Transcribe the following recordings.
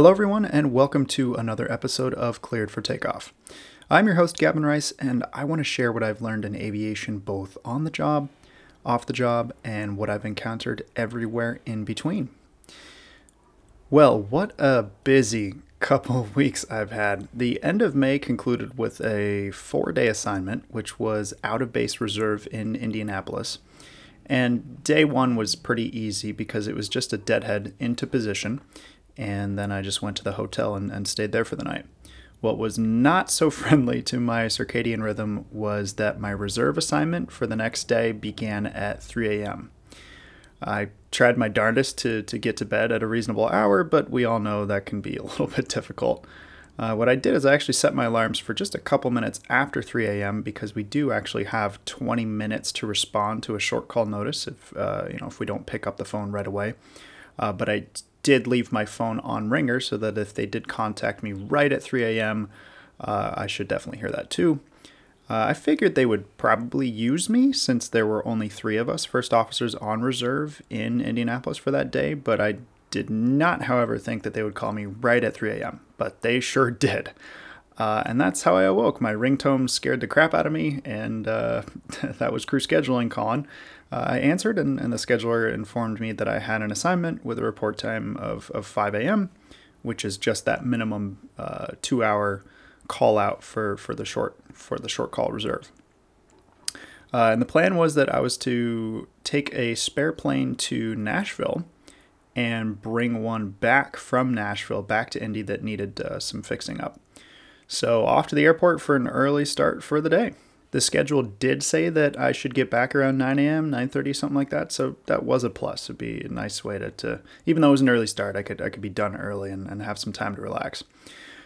Hello, everyone, and welcome to another episode of Cleared for Takeoff. I'm your host, Gavin Rice, and I want to share what I've learned in aviation both on the job, off the job, and what I've encountered everywhere in between. Well, what a busy couple of weeks I've had. The end of May concluded with a four day assignment, which was out of base reserve in Indianapolis. And day one was pretty easy because it was just a deadhead into position. And then I just went to the hotel and, and stayed there for the night. What was not so friendly to my circadian rhythm was that my reserve assignment for the next day began at 3 a.m. I tried my darndest to, to get to bed at a reasonable hour, but we all know that can be a little bit difficult. Uh, what I did is I actually set my alarms for just a couple minutes after 3 a.m. because we do actually have 20 minutes to respond to a short call notice if uh, you know if we don't pick up the phone right away. Uh, but I did leave my phone on ringer so that if they did contact me right at 3 a.m., uh, I should definitely hear that too. Uh, I figured they would probably use me since there were only three of us first officers on reserve in Indianapolis for that day, but I did not, however, think that they would call me right at 3 a.m., but they sure did. Uh, and that's how I awoke. My ringtone scared the crap out of me, and uh, that was crew scheduling calling. Uh, I answered, and, and, the scheduler informed me that I had an assignment with a report time of, of 5 a.m., which is just that minimum uh, two hour call out for, for the short for the short call reserve. Uh, and the plan was that I was to take a spare plane to Nashville and bring one back from Nashville back to Indy that needed uh, some fixing up. So off to the airport for an early start for the day the schedule did say that I should get back around 9 a.m., 9:30, something like that. So that was a plus. It'd be a nice way to, to even though it was an early start, I could I could be done early and, and have some time to relax.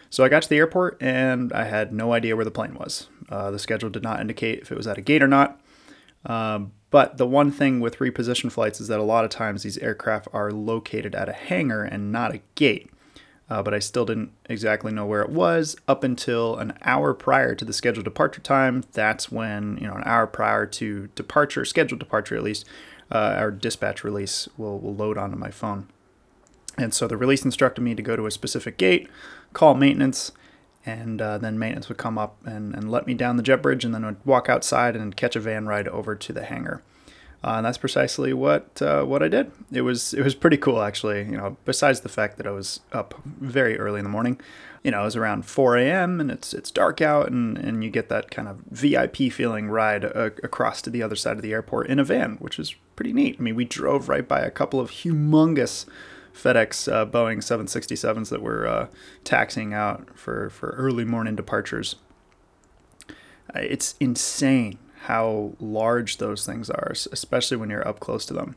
So I got to the airport and I had no idea where the plane was. Uh, the schedule did not indicate if it was at a gate or not. Um, but the one thing with reposition flights is that a lot of times these aircraft are located at a hangar and not a gate uh, but I still didn't exactly know where it was up until an hour prior to the scheduled departure time. That's when, you know, an hour prior to departure, scheduled departure at least, uh, our dispatch release will, will load onto my phone. And so the release instructed me to go to a specific gate, call maintenance, and uh, then maintenance would come up and, and let me down the jet bridge, and then I'd walk outside and catch a van ride over to the hangar. Uh, and that's precisely what uh, what I did. It was it was pretty cool actually. You know, besides the fact that I was up very early in the morning, you know, it was around 4 a.m. and it's it's dark out, and and you get that kind of VIP feeling ride uh, across to the other side of the airport in a van, which is pretty neat. I mean, we drove right by a couple of humongous FedEx uh, Boeing 767s that were uh, taxiing out for for early morning departures. It's insane how large those things are, especially when you're up close to them.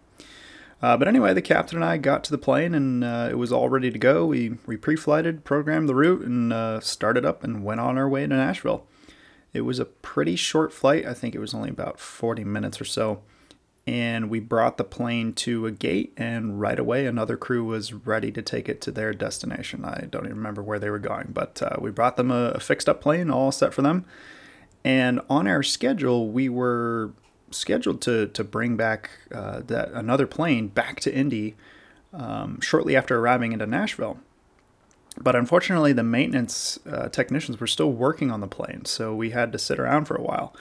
Uh, but anyway, the captain and I got to the plane and uh, it was all ready to go. We, we pre flighted, programmed the route, and uh, started up and went on our way to Nashville. It was a pretty short flight. I think it was only about 40 minutes or so. And we brought the plane to a gate, and right away, another crew was ready to take it to their destination. I don't even remember where they were going, but uh, we brought them a, a fixed up plane, all set for them and on our schedule, we were scheduled to to bring back uh, that another plane back to Indy um, shortly after arriving into Nashville. But unfortunately, the maintenance uh, technicians were still working on the plane, so we had to sit around for a while,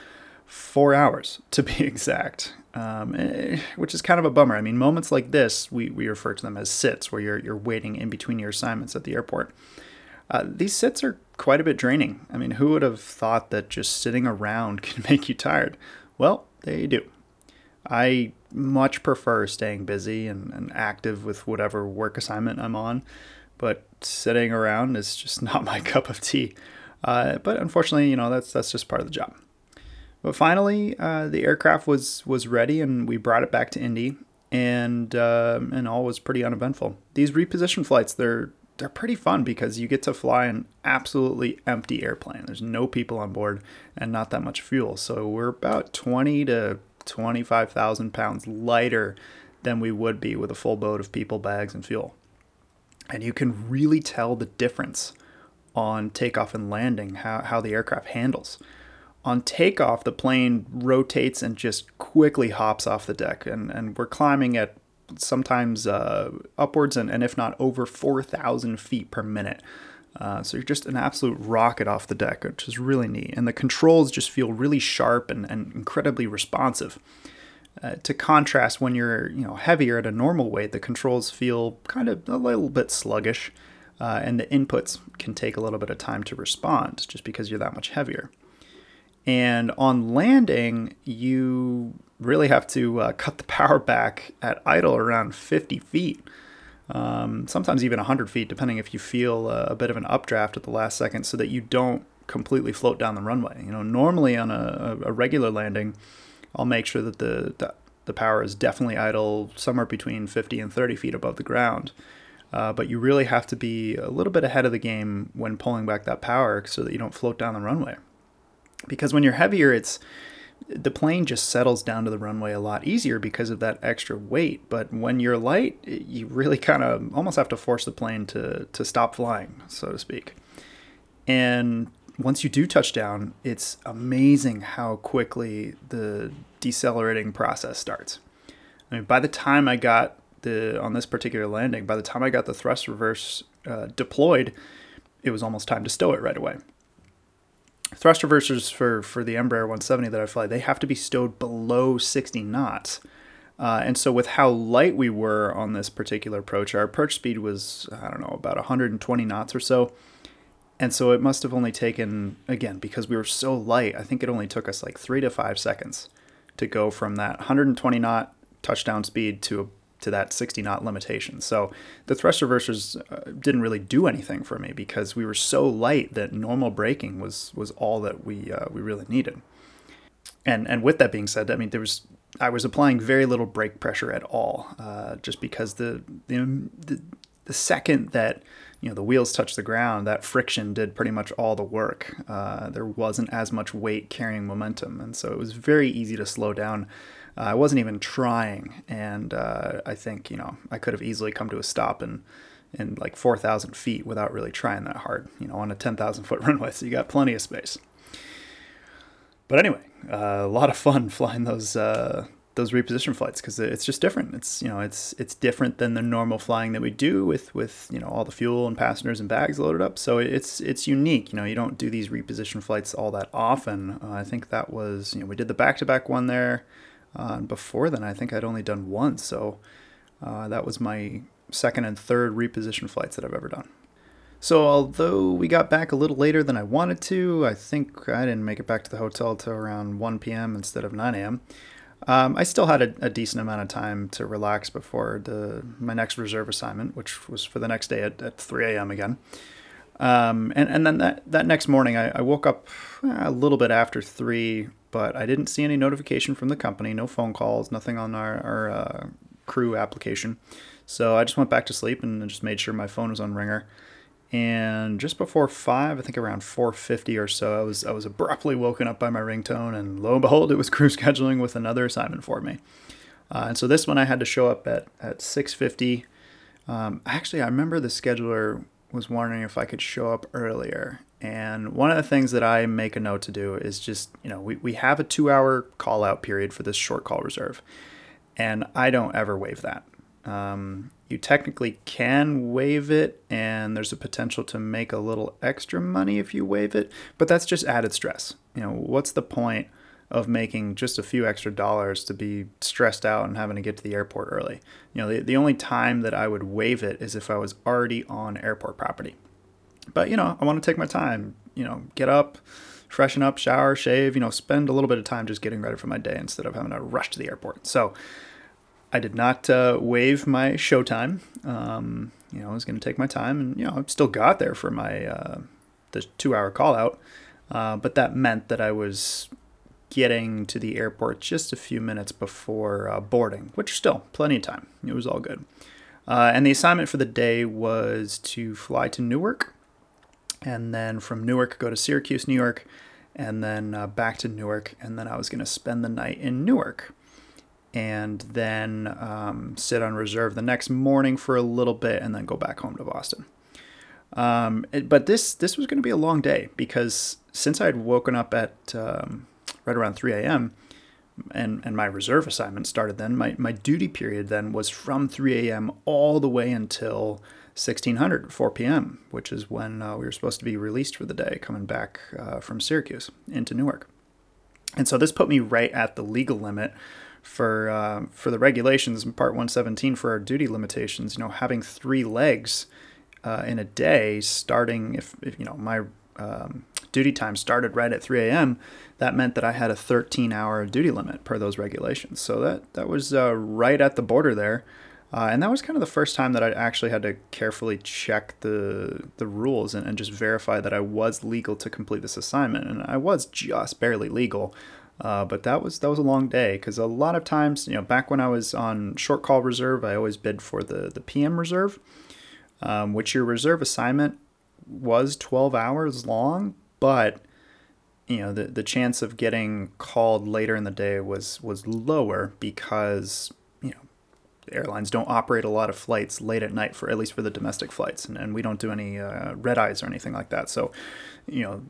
four hours to be exact, um, eh, which is kind of a bummer. I mean, moments like this, we, we refer to them as sits, where you're you're waiting in between your assignments at the airport. Uh, these sits are quite a bit draining. I mean, who would have thought that just sitting around can make you tired? Well, they do. I much prefer staying busy and, and active with whatever work assignment I'm on, but sitting around is just not my cup of tea. Uh, but unfortunately, you know, that's that's just part of the job. But finally, uh, the aircraft was was ready, and we brought it back to Indy, and uh, and all was pretty uneventful. These reposition flights, they're they're pretty fun because you get to fly an absolutely empty airplane. There's no people on board and not that much fuel. So we're about 20 to 25,000 pounds lighter than we would be with a full boat of people, bags, and fuel. And you can really tell the difference on takeoff and landing, how, how the aircraft handles. On takeoff, the plane rotates and just quickly hops off the deck, and, and we're climbing at sometimes uh, upwards and, and if not over 4,000 feet per minute. Uh, so you're just an absolute rocket off the deck, which is really neat. And the controls just feel really sharp and, and incredibly responsive. Uh, to contrast, when you're you know heavier at a normal weight, the controls feel kind of a little bit sluggish, uh, and the inputs can take a little bit of time to respond just because you're that much heavier. And on landing, you really have to uh, cut the power back at idle around 50 feet um, sometimes even 100 feet, depending if you feel a, a bit of an updraft at the last second, so that you don't completely float down the runway. You know, normally on a, a regular landing, I'll make sure that the, the, the power is definitely idle somewhere between 50 and 30 feet above the ground. Uh, but you really have to be a little bit ahead of the game when pulling back that power so that you don't float down the runway. Because when you're heavier, it's the plane just settles down to the runway a lot easier because of that extra weight. But when you're light, you really kind of almost have to force the plane to, to stop flying, so to speak. And once you do touch down, it's amazing how quickly the decelerating process starts. I mean, by the time I got the on this particular landing, by the time I got the thrust reverse uh, deployed, it was almost time to stow it right away thrust reversers for, for the Embraer 170 that I fly, they have to be stowed below 60 knots. Uh, and so, with how light we were on this particular approach, our approach speed was, I don't know, about 120 knots or so. And so, it must have only taken, again, because we were so light, I think it only took us like three to five seconds to go from that 120 knot touchdown speed to to that 60 knot limitation. So the thrust reversers uh, didn't really do anything for me because we were so light that normal braking was was all that we uh, we really needed. And and with that being said, I mean there was I was applying very little brake pressure at all, uh, just because the, the the the second that you know the wheels touched the ground, that friction did pretty much all the work. Uh, there wasn't as much weight carrying momentum, and so it was very easy to slow down uh, I wasn't even trying, and uh, I think you know I could have easily come to a stop in in like 4,000 feet without really trying that hard. You know, on a 10,000 foot runway, so you got plenty of space. But anyway, uh, a lot of fun flying those uh, those reposition flights because it's just different. It's you know it's it's different than the normal flying that we do with with you know all the fuel and passengers and bags loaded up. So it's it's unique. You know you don't do these reposition flights all that often. Uh, I think that was you know we did the back to back one there. Uh, before then, I think I'd only done one, so uh, that was my second and third reposition flights that I've ever done. So, although we got back a little later than I wanted to, I think I didn't make it back to the hotel till around 1 p.m. instead of 9 a.m. Um, I still had a, a, decent amount of time to relax before the my next reserve assignment, which was for the next day at, at 3 a.m. again. Um, and, and then that, that next morning, I, I woke up a little bit after 3 but I didn't see any notification from the company, no phone calls, nothing on our, our uh, crew application. So I just went back to sleep and just made sure my phone was on ringer. And just before five, I think around 4:50 or so, I was I was abruptly woken up by my ringtone, and lo and behold, it was crew scheduling with another assignment for me. Uh, and so this one I had to show up at at 6:50. Um, actually, I remember the scheduler was wondering if I could show up earlier, and one of the things that I make a note to do is just, you know, we, we have a two hour call out period for this short call reserve. And I don't ever waive that. Um, you technically can waive it, and there's a potential to make a little extra money if you waive it, but that's just added stress. You know, what's the point of making just a few extra dollars to be stressed out and having to get to the airport early? You know, the, the only time that I would waive it is if I was already on airport property. But, you know, I want to take my time, you know, get up, freshen up, shower, shave, you know, spend a little bit of time just getting ready for my day instead of having to rush to the airport. So I did not uh, waive my show time. Um, you know, I was going to take my time and, you know, I still got there for my, uh, the two hour call out. Uh, but that meant that I was getting to the airport just a few minutes before uh, boarding, which still plenty of time. It was all good. Uh, and the assignment for the day was to fly to Newark and then from Newark go to Syracuse, New York, and then uh, back to Newark, and then I was going to spend the night in Newark, and then um, sit on reserve the next morning for a little bit, and then go back home to Boston. Um, but this this was going to be a long day because since I had woken up at um, right around 3 a.m., and, and my reserve assignment started then. My, my duty period then was from 3 a.m. all the way until 1600, 4 p.m., which is when uh, we were supposed to be released for the day, coming back uh, from Syracuse into Newark. And so this put me right at the legal limit for uh, for the regulations in Part 117 for our duty limitations. You know, having three legs uh, in a day, starting if, if you know my um, duty time started right at 3 a.m., that meant that I had a 13 hour duty limit per those regulations. So that, that was uh, right at the border there. Uh, and that was kind of the first time that I actually had to carefully check the the rules and, and just verify that I was legal to complete this assignment. And I was just barely legal, uh, but that was that was a long day because a lot of times, you know, back when I was on short call reserve, I always bid for the the PM reserve, um, which your reserve assignment was 12 hours long, but you know the the chance of getting called later in the day was was lower because you know airlines don't operate a lot of flights late at night for at least for the domestic flights and, and we don't do any uh, red eyes or anything like that so you know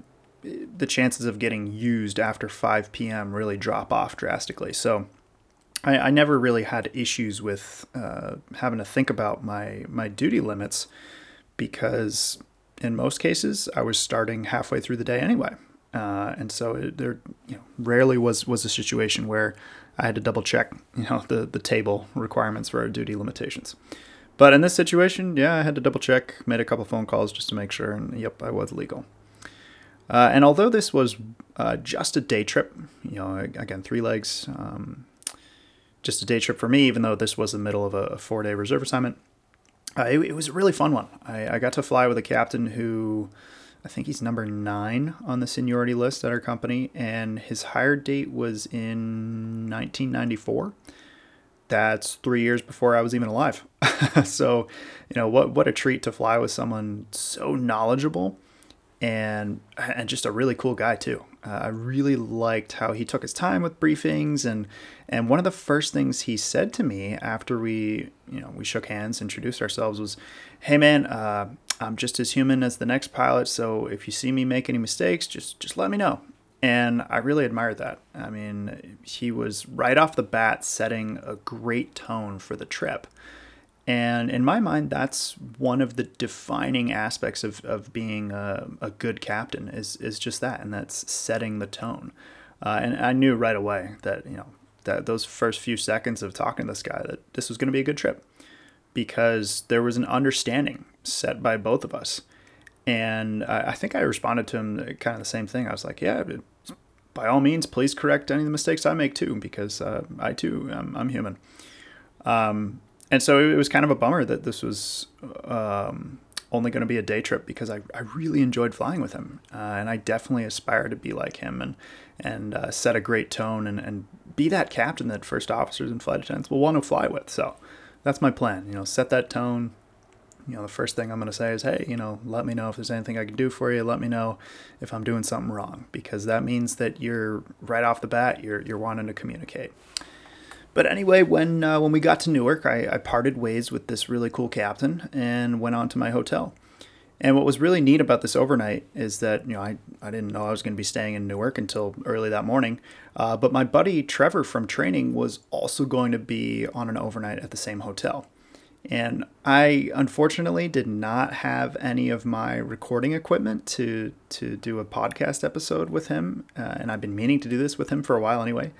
the chances of getting used after 5 p.m. really drop off drastically so I, I never really had issues with uh, having to think about my my duty limits because in most cases I was starting halfway through the day anyway uh, and so it, there, you know, rarely was was a situation where I had to double check, you know, the the table requirements for our duty limitations. But in this situation, yeah, I had to double check, made a couple phone calls just to make sure, and yep, I was legal. Uh, and although this was uh, just a day trip, you know, again, three legs, um, just a day trip for me, even though this was the middle of a, a four day reserve assignment, uh, it, it, was a really fun one. I, I got to fly with a captain who I think he's number nine on the seniority list at our company, and his hire date was in 1994. That's three years before I was even alive. so, you know, what what a treat to fly with someone so knowledgeable and and just a really cool guy too. Uh, I really liked how he took his time with briefings and and one of the first things he said to me after we you know we shook hands, introduced ourselves was, "Hey man, uh, I'm just as human as the next pilot, so if you see me make any mistakes, just just let me know. And I really admired that. I mean, he was right off the bat setting a great tone for the trip. And in my mind, that's one of the defining aspects of, of being a, a good captain is, is just that, and that's setting the tone. Uh, and I knew right away that, you know, that those first few seconds of talking to this guy, that this was going to be a good trip because there was an understanding set by both of us. And I, I think I responded to him kind of the same thing. I was like, yeah, by all means, please correct any of the mistakes I make too, because uh, I too, am, I'm human. Um, and so it was kind of a bummer that this was um, only going to be a day trip because I, I really enjoyed flying with him. Uh, and I definitely aspire to be like him and, and uh, set a great tone and, and be that captain that first officers and flight attendants will want to fly with. So that's my plan, you know, set that tone, you know, the first thing I'm going to say is, hey, you know, let me know if there's anything I can do for you. Let me know if I'm doing something wrong, because that means that you're right off the bat, you're, you're wanting to communicate. But anyway, when uh, when we got to Newark, I, I parted ways with this really cool captain and went on to my hotel. And what was really neat about this overnight is that you know I, I didn't know I was going to be staying in Newark until early that morning, uh, but my buddy Trevor from training was also going to be on an overnight at the same hotel. And I unfortunately did not have any of my recording equipment to to do a podcast episode with him, uh, and I've been meaning to do this with him for a while anyway.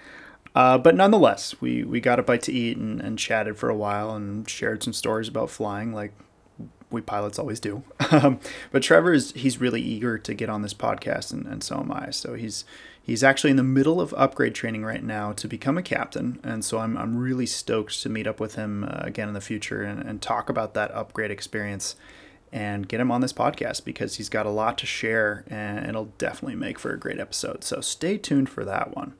Uh, but nonetheless, we, we got a bite to eat and, and chatted for a while and shared some stories about flying, like we pilots always do. Um, but Trevor is he's really eager to get on this podcast, and, and so am I. So he's he's actually in the middle of upgrade training right now to become a captain, and so I'm I'm really stoked to meet up with him uh, again in the future and, and talk about that upgrade experience and get him on this podcast because he's got a lot to share and it'll definitely make for a great episode. So stay tuned for that one.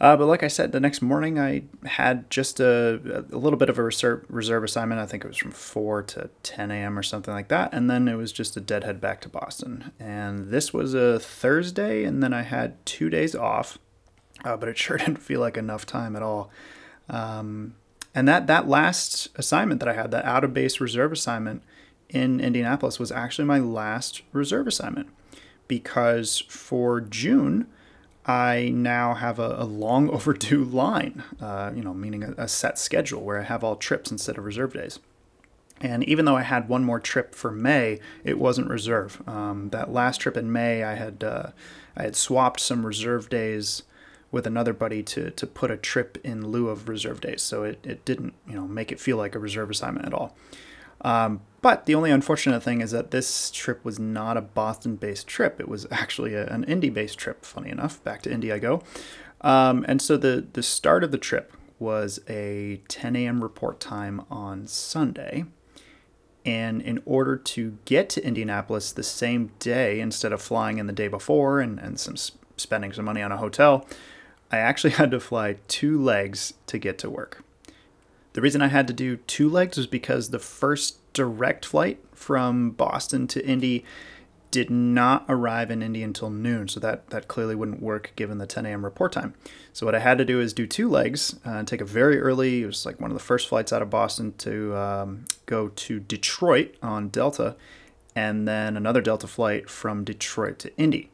Uh, but like I said, the next morning I had just a, a little bit of a reserve, reserve assignment. I think it was from 4 to 10 a.m. or something like that. And then it was just a deadhead back to Boston. And this was a Thursday, and then I had two days off. Uh, but it sure didn't feel like enough time at all. Um, and that, that last assignment that I had, that out of base reserve assignment in Indianapolis, was actually my last reserve assignment because for June, I now have a, a long overdue line, uh, you know, meaning a, a, set schedule where I have all trips instead of reserve days. And even though I had one more trip for May, it wasn't reserve. Um, that last trip in May, I had uh, I had swapped some reserve days with another buddy to to put a trip in lieu of reserve days, so it, it didn't you know make it feel like a reserve assignment at all. Um, but the only unfortunate thing is that this trip was not a Boston based trip. It was actually a, an Indy based trip, funny enough. Back to Indy I go. Um, and so the, the start of the trip was a 10 a.m. report time on Sunday. And in order to get to Indianapolis the same day, instead of flying in the day before and, and some spending some money on a hotel, I actually had to fly two legs to get to work. The reason I had to do two legs was because the first direct flight from Boston to Indy did not arrive in Indy until noon, so that, that clearly wouldn't work given the 10 a.m. report time. So what I had to do is do two legs, uh, take a very early, it was like one of the first flights out of Boston to um, go to Detroit on Delta, and then another Delta flight from Detroit to Indy.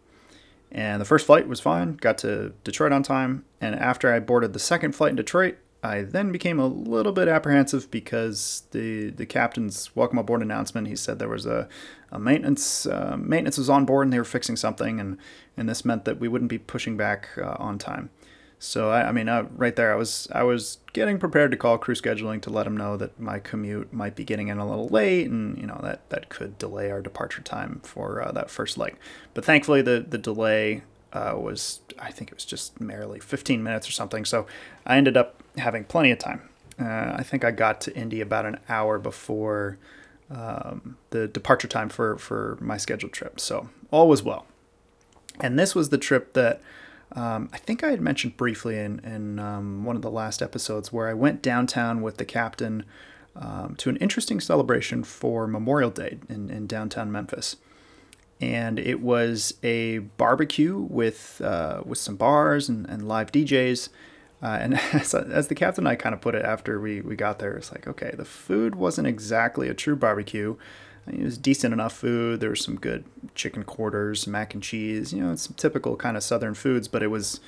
And the first flight was fine, got to Detroit on time. And after I boarded the second flight in Detroit, I then became a little bit apprehensive because the the captain's welcome aboard announcement. He said there was a, a maintenance uh, maintenance was on board and they were fixing something, and and this meant that we wouldn't be pushing back uh, on time. So I, I mean, uh, right there, I was I was getting prepared to call crew scheduling to let them know that my commute might be getting in a little late, and you know that that could delay our departure time for uh, that first leg. But thankfully, the the delay uh, was I think it was just merely 15 minutes or something. So I ended up having plenty of time. Uh, I think I got to Indy about an hour before um, the departure time for for my scheduled trip. So all was well. And this was the trip that um, I think I had mentioned briefly in, in um, one of the last episodes where I went downtown with the captain um, to an interesting celebration for Memorial Day in, in downtown Memphis. And it was a barbecue with uh, with some bars and, and live DJs. Uh, and as, as, the captain and I kind of put it after we, we got there, it's like, okay, the food wasn't exactly a true barbecue, it was decent enough food. There was some good chicken quarters, mac and cheese, you know, some typical kind of southern foods, but it was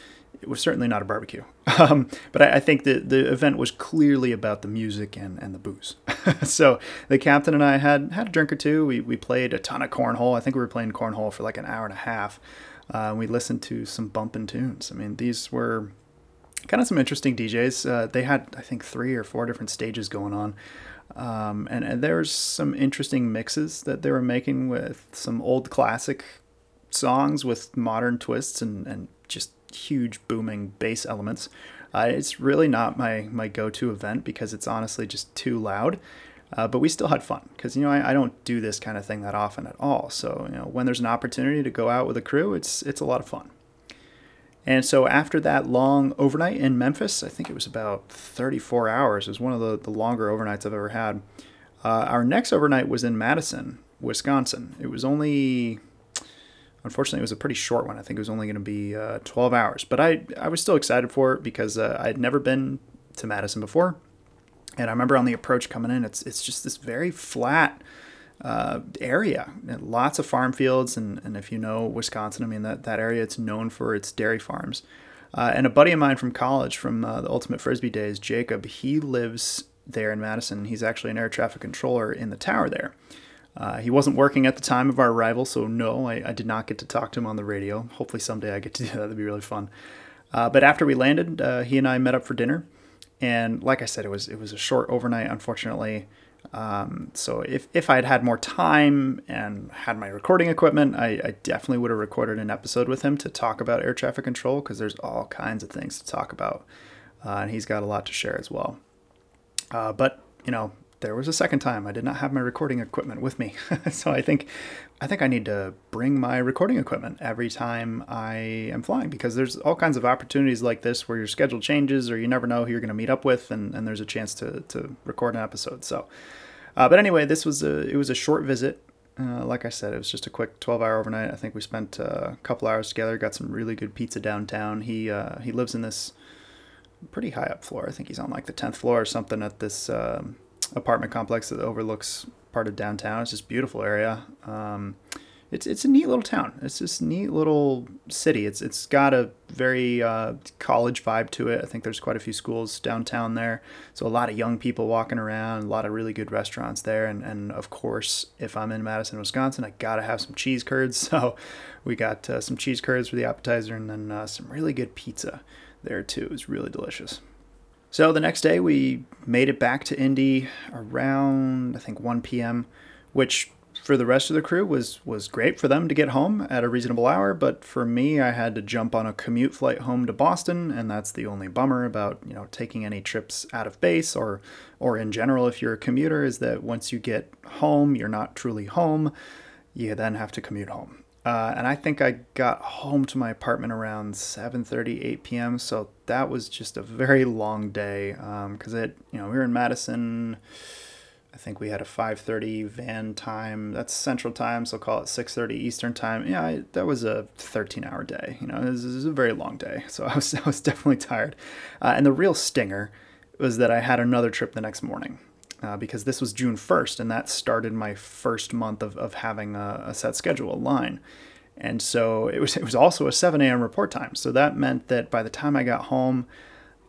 it was certainly not a barbecue. Um, but I, I, think the the event was clearly about the music and, and the booze. so the captain and I had had a drink or two. We we played a ton of cornhole. I think we were playing cornhole for like an hour and a half. Uh, we listened to some bumping tunes. I mean, these were kind of some interesting DJs. Uh, they had I think three or four different stages going on. Um, and, and there's some interesting mixes that they were making with some old classic songs with modern twists and, and just huge booming bass elements. Uh, it's really not my, my go-to event because it's honestly just too loud. Uh, but we still had fun because you know I, I don't do this kind of thing that often at all. So you know when there's an opportunity to go out with a crew, it's it's a lot of fun. And so after that long overnight in Memphis, I think it was about 34 hours. It was one of the, the longer overnights I've ever had. Uh, our next overnight was in Madison, Wisconsin. It was only, unfortunately, it was a pretty short one. I think it was only going to be uh, 12 hours. But I, I was still excited for it because uh, I had never been to Madison before. And I remember on the approach coming in, it's, it's just this very flat, uh, area. Lots of farm fields, and, and if you know Wisconsin, I mean that that area it's known for its dairy farms. Uh, and a buddy of mine from college, from uh, the Ultimate Frisbee days, Jacob, he lives there in Madison. He's actually an air traffic controller in the tower there. Uh, he wasn't working at the time of our arrival, so no, I, I, did not get to talk to him on the radio. Hopefully someday I get to do that. That'd be really fun. Uh, but after we landed, uh, he and I met up for dinner, and like I said, it was it was a short overnight. Unfortunately, um, so if, if I had had more time and had my recording equipment, I, I definitely would have recorded an episode with him to talk about air traffic control because there's all kinds of things to talk about. Uh, and he's got a lot to share as well. Uh, but, you know, there was a second time I did not have my recording equipment with me. so I think I think I need to bring my recording equipment every time I am flying because there's all kinds of opportunities like this where your schedule changes or you never know who you're going to meet up with and, and there's a chance to, to record an episode. So, uh, but anyway, this was a, it was a short visit. Uh, like I said, it was just a quick 12 hour overnight. I think we spent uh, a couple hours together, got some really good pizza downtown. He, uh, he lives in this pretty high up floor. I think he's on like the 10th floor or something at this apartment complex that overlooks part of downtown. It's just beautiful area. Um, it's it's a neat little town. It's this neat little city. It's it's got a very uh, college vibe to it. I think there's quite a few schools downtown there, so a lot of young people walking around. A lot of really good restaurants there, and and of course, if I'm in Madison, Wisconsin, I gotta have some cheese curds. So we got uh, some cheese curds for the appetizer, and then uh, some really good pizza there too. It was really delicious. So the next day, we made it back to Indy around I think 1 p.m., which for the rest of the crew was was great for them to get home at a reasonable hour but for me i had to jump on a commute flight home to boston and that's the only bummer about you know taking any trips out of base or or in general if you're a commuter is that once you get home you're not truly home you then have to commute home uh, and I think I got home to my apartment around 7:30, 8 p.m. So that was just a very long day because um, it, you know, we were in Madison I think we had a 5:30 van time. That's Central Time, so call it 6:30 Eastern Time. Yeah, I, that was a 13-hour day. You know, it was, a very long day, so I was I was definitely tired. Uh, and the real stinger was that I had another trip the next morning. Uh, because this was June 1st, and that started my first month of, of having a, a set schedule, a line. And so it was it was also a 7 a.m. report time. So that meant that by the time I got home,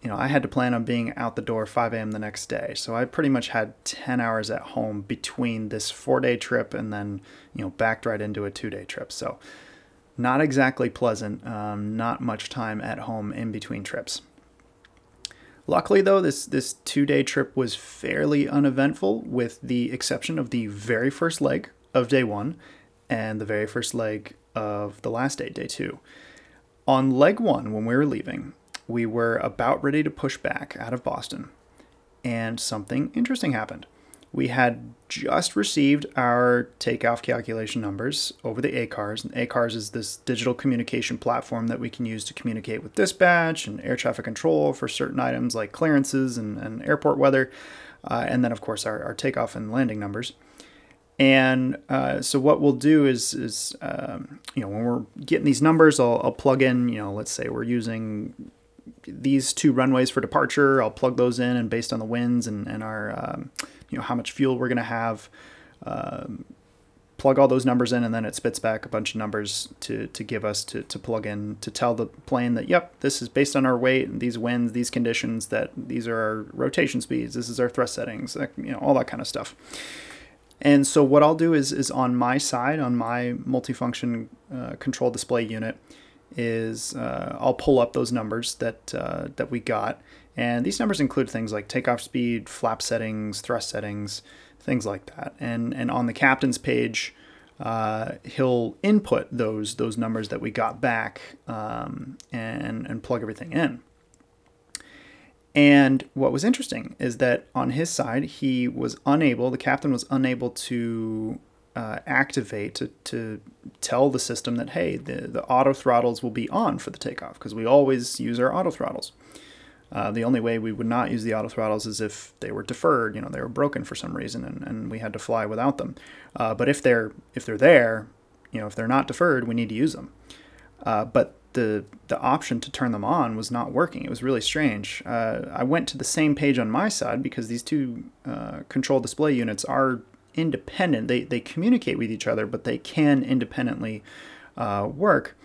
you know, I had to plan on being out the door 5 a.m. the next day. So I pretty much had 10 hours at home between this four day trip and then, you know, backed right into a two day trip. So not exactly pleasant, um, not much time at home in between trips. Luckily, though, this, this two day trip was fairly uneventful, with the exception of the very first leg of day one and the very first leg of the last day, day two. On leg one, when we were leaving, we were about ready to push back out of Boston, and something interesting happened. We had just received our takeoff calculation numbers over the ACARS. And ACARS is this digital communication platform that we can use to communicate with dispatch and air traffic control for certain items like clearances and, and airport weather. Uh, and then, of course, our, our takeoff and landing numbers. And uh, so what we'll do is, is um, you know, when we're getting these numbers, I'll, I'll plug in, you know, let's say we're using these two runways for departure. I'll plug those in, and based on the winds and, and our, um, you know, how much fuel we're going to have, um, plug all those numbers in, and then it spits back a bunch of numbers to, to give us to, to plug in to tell the plane that, yep, this is based on our weight and these winds, these conditions, that these are our rotation speeds, this is our thrust settings, you know, all that kind of stuff. And so what I'll do is, is on my side, on my multifunction uh, control display unit, is uh, I'll pull up those numbers that uh, that we got, and these numbers include things like takeoff speed, flap settings, thrust settings, things like that. And and on the captain's page, uh, he'll input those those numbers that we got back um, and and plug everything in. And what was interesting is that on his side, he was unable, the captain was unable to uh, activate to, to tell the system that hey the, the auto throttles will be on for the takeoff because we always use our auto throttles uh, the only way we would not use the auto throttles is if they were deferred you know they were broken for some reason and, and we had to fly without them uh, but if they're if they're there you know if they're not deferred we need to use them uh, but the the option to turn them on was not working. It was really strange. Uh, I went to the same page on my side because these two uh, control display units are independent. They, they communicate with each other, but they can independently work.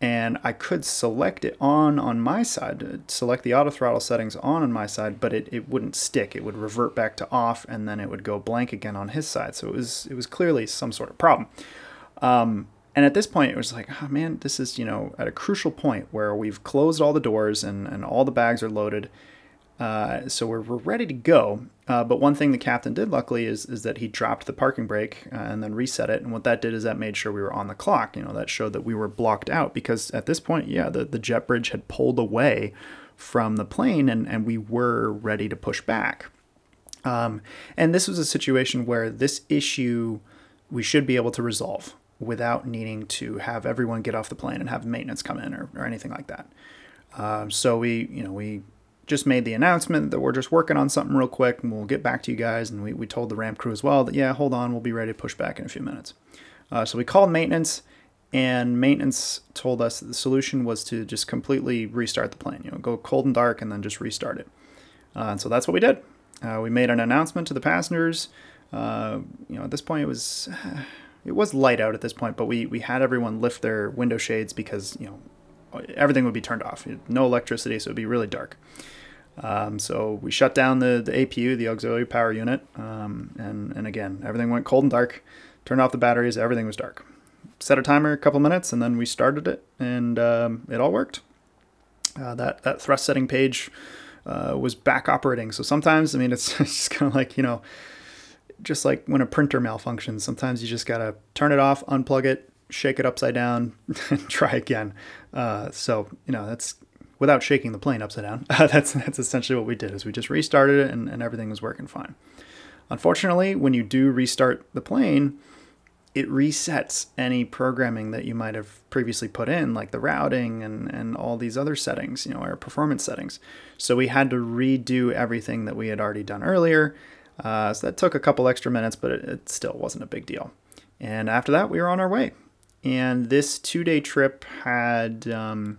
And I could select it on on my side, uh, select the auto throttle settings on on my side, but it, it wouldn't stick. It would revert back to off, and then it would go blank again on his side. So it was it was clearly some sort of problem. Um, and at this point, it was like, oh man, this is you know at a crucial point where we've closed all the doors and and all the bags are loaded, uh, so we're, we're ready to go. Uh, but one thing the captain did, luckily, is, is that he dropped the parking brake uh, and then reset it. And what that did is that made sure we were on the clock. You know, that showed that we were blocked out because at this point, yeah, the, the jet bridge had pulled away from the plane and, and we were ready to push back. Um, and this was a situation where this issue we should be able to resolve without needing to have everyone get off the plane and have maintenance come in or, or anything like that. Uh, so we, you know, we just made the announcement that we're just working on something real quick and we'll get back to you guys. And we, we told the ramp crew as well that, yeah, hold on, we'll be ready to push back in a few minutes. Uh, so we called maintenance, and maintenance told us that the solution was to just completely restart the plane, you know, go cold and dark and then just restart it. Uh, and so that's what we did. Uh, we made an announcement to the passengers. Uh, you know, at this point, it was it was light out at this point, but we we had everyone lift their window shades because you know everything would be turned off, no electricity, so it'd be really dark. Um, so we shut down the, the APU, the auxiliary power unit, um, and and again everything went cold and dark. Turned off the batteries, everything was dark. Set a timer, a couple minutes, and then we started it, and um, it all worked. Uh, that that thrust setting page uh, was back operating. So sometimes, I mean, it's, just kind of like you know, just like when a printer malfunctions. Sometimes you just gotta turn it off, unplug it, shake it upside down, and try again. Uh, so you know that's without shaking the plane upside down. that's that's essentially what we did. Is we just restarted it and, and everything was working fine. Unfortunately, when you do restart the plane, it resets any programming that you might have previously put in, like the routing and, and all these other settings, you know, our performance settings. So we had to redo everything that we had already done earlier. Uh, so that took a couple extra minutes, but it, it still wasn't a big deal. And after that, we were on our way. And this two day trip had um,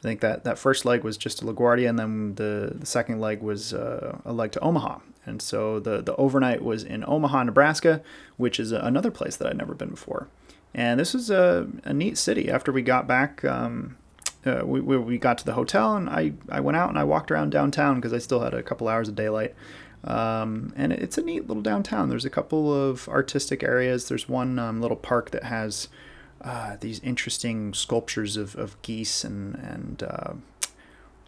I think that that first leg was just to LaGuardia, and then the, the second leg was uh, a leg to Omaha. And so the the overnight was in Omaha, Nebraska, which is another place that I'd never been before. And this was a, a neat city. After we got back, um, uh, we, we, we got to the hotel, and I, I went out and I walked around downtown because I still had a couple hours of daylight. Um, and it's a neat little downtown. There's a couple of artistic areas. There's one um, little park that has uh, these interesting sculptures of, of geese and and uh,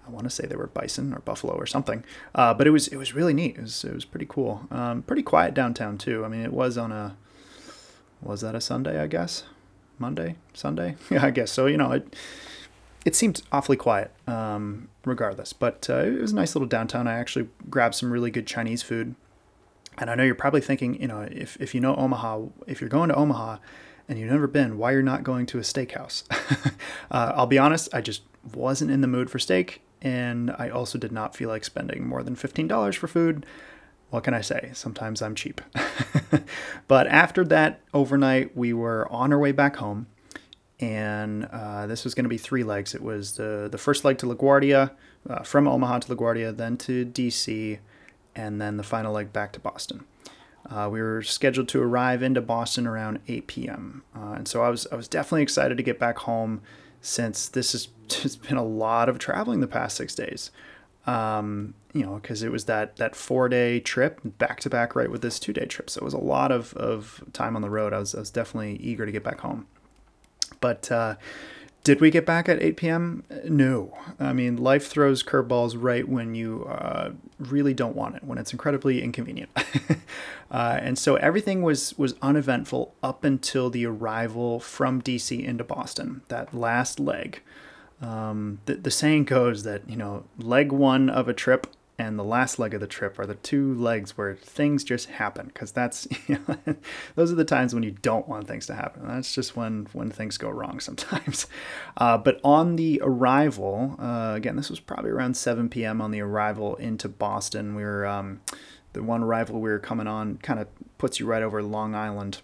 I want to say they were bison or buffalo or something. Uh, but it was it was really neat. It was it was pretty cool. Um, pretty quiet downtown too. I mean, it was on a was that a Sunday? I guess Monday, Sunday. Yeah, I guess so. You know, it it seemed awfully quiet. Um, regardless, but uh, it was a nice little downtown. I actually grabbed some really good Chinese food. And I know you're probably thinking, you know, if, if you know Omaha, if you're going to Omaha, and you've never been, why you're not going to a steakhouse. uh, I'll be honest, I just wasn't in the mood for steak, and I also did not feel like spending more than $15 for food. What can I say? Sometimes I'm cheap. but after that overnight, we were on our way back home, and uh, this was going to be three legs. It was the, the first leg to LaGuardia, uh, from Omaha to LaGuardia, then to DC, and then the final leg back to Boston. Uh, we were scheduled to arrive into Boston around 8 p.m. Uh, and so I was I was definitely excited to get back home since this has just been a lot of traveling the past six days. Um, you know, because it was that that four day trip back to back right with this two day trip. So it was a lot of, of time on the road. I was, I was definitely eager to get back home. But uh, did we get back at 8 p.m.? No. I mean, life throws curveballs right when you uh, really don't want it, when it's incredibly inconvenient. uh, and so everything was, was uneventful up until the arrival from DC into Boston, that last leg. Um, the, the saying goes that, you know, leg one of a trip and the last leg of the trip are the two legs where things just happen because that's you know, those are the times when you don't want things to happen. That's just when when things go wrong sometimes. Uh, but on the arrival uh, again this was probably around 7 p.m on the arrival into boston. We were um, the one arrival we were coming on kind of puts you right over long island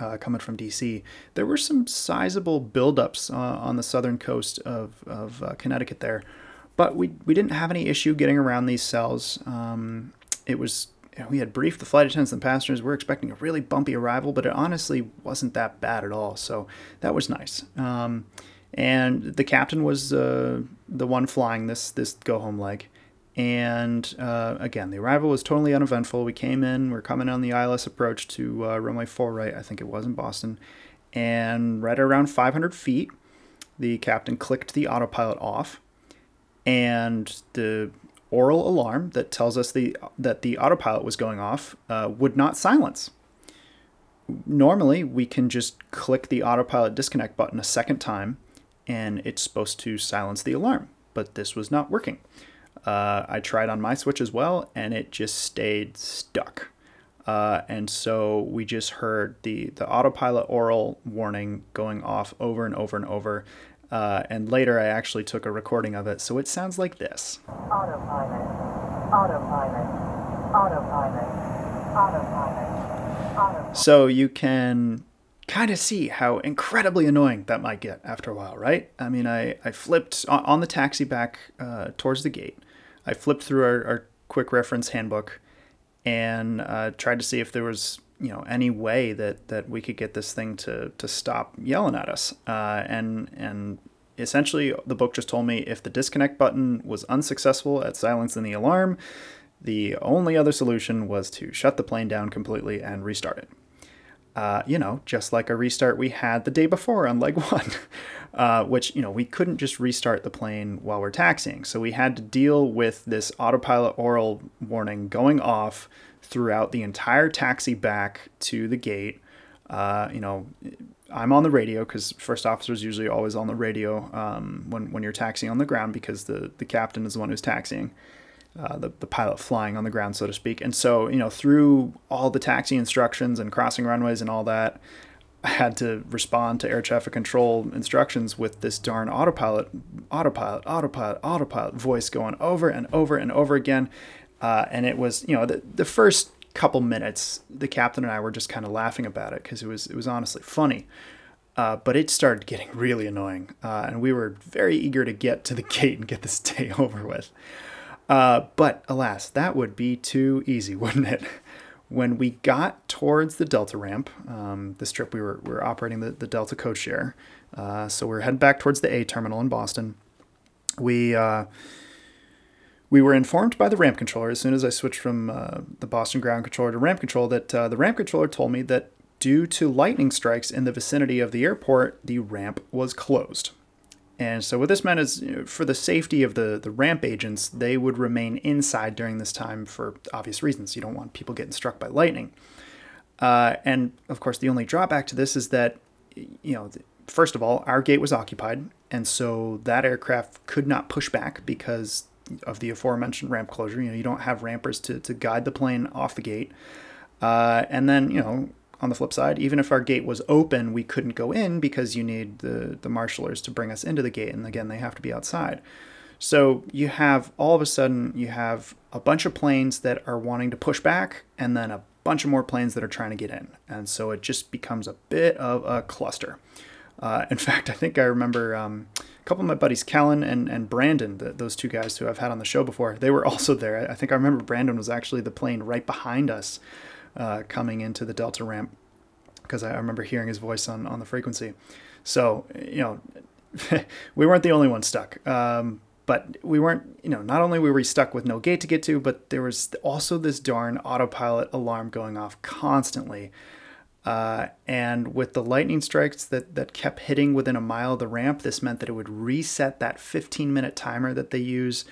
uh, coming from DC, there were some sizable buildups uh, on the southern coast of, of uh, Connecticut there but we, we didn't have any issue getting around these cells. Um, it was we had briefed the flight attendants and passengers. We are expecting a really bumpy arrival, but it honestly wasn't that bad at all. So that was nice. Um, and the captain was uh, the one flying this this go home leg. And uh, again, the arrival was totally uneventful. We came in, we are coming on the ILS approach to uh, runway four right, I think it was in Boston, and right around 500 feet, the captain clicked the autopilot off and the aural alarm that tells us the that the autopilot was going off uh, would not silence. Normally, we can just click the autopilot disconnect button a second time, and it's supposed to silence the alarm. But this was not working. Uh, I tried on my switch as well, and it just stayed stuck. Uh, and so we just heard the the autopilot aural warning going off over and over and over uh, and later I actually took a recording of it, so it sounds like this. Autopilot, autopilot, autopilot, autopilot, autopilot. So you can kind of see how incredibly annoying that might get after a while, right? I mean, I, I flipped on the taxi back uh, towards the gate. I flipped through our, our quick reference handbook and uh, tried to see if there was you know any way that that we could get this thing to to stop yelling at us. Uh, and and essentially, the book just told me if the disconnect button was unsuccessful at silencing the alarm, the only other solution was to shut the plane down completely and restart it. Uh, you know, just like a restart we had the day before on leg one, uh, which, you know, we couldn't just restart the plane while we're taxiing. So we had to deal with this autopilot aural warning going off throughout the entire taxi back to the gate. Uh, you know, I'm on the radio because first officer is usually always on the radio um, when, when you're taxiing on the ground because the, the captain is the one who's taxiing. Uh, the, the pilot flying on the ground, so to speak. And so, you know, through all the taxi instructions and crossing runways and all that, I had to respond to air traffic control instructions with this darn autopilot, autopilot, autopilot, autopilot voice going over and over and over again. Uh, and it was, you know, the, the first couple minutes, the captain and I were just kind of laughing about it because it was it was honestly funny. Uh, but it started getting really annoying, uh, and we were very eager to get to the gate and get this day over with. Uh, but alas, that would be too easy, wouldn't it? When we got towards the Delta ramp, um, this trip we were, we were operating the, the Delta code share. Uh, so we are heading back towards the A terminal in Boston. We, uh, we were informed by the ramp controller as soon as I switched from uh, the Boston ground controller to ramp control that uh, the ramp controller told me that due to lightning strikes in the vicinity of the airport, the ramp was closed. And so what this meant is, you know, for the safety of the the ramp agents, they would remain inside during this time for obvious reasons. You don't want people getting struck by lightning. Uh, and of course, the only drawback to this is that, you know, first of all, our gate was occupied, and so that aircraft could not push back because of the aforementioned ramp closure. You know, you don't have rampers to to guide the plane off the gate. Uh, and then, you know, on the flip side, even if our gate was open, we couldn't go in because you need the, the marshalers to bring us into the gate. And again, they have to be outside. So you have all of a sudden, you have a bunch of planes that are wanting to push back, and then a bunch of more planes that are trying to get in. And so it just becomes a bit of a cluster. Uh, in fact, I think I remember um, a couple of my buddies, Kellen and, and Brandon, the, those two guys who I've had on the show before, they were also there. I think I remember Brandon was actually the plane right behind us uh, coming into the Delta ramp because I remember hearing his voice on, on the frequency. So, you know, we weren't the only ones stuck. Um, but we weren't, you know, not only were we stuck with no gate to get to, but there was also this darn autopilot alarm going off constantly. Uh, and with the lightning strikes that, that kept hitting within a mile of the ramp, this meant that it would reset that 15 minute timer that they use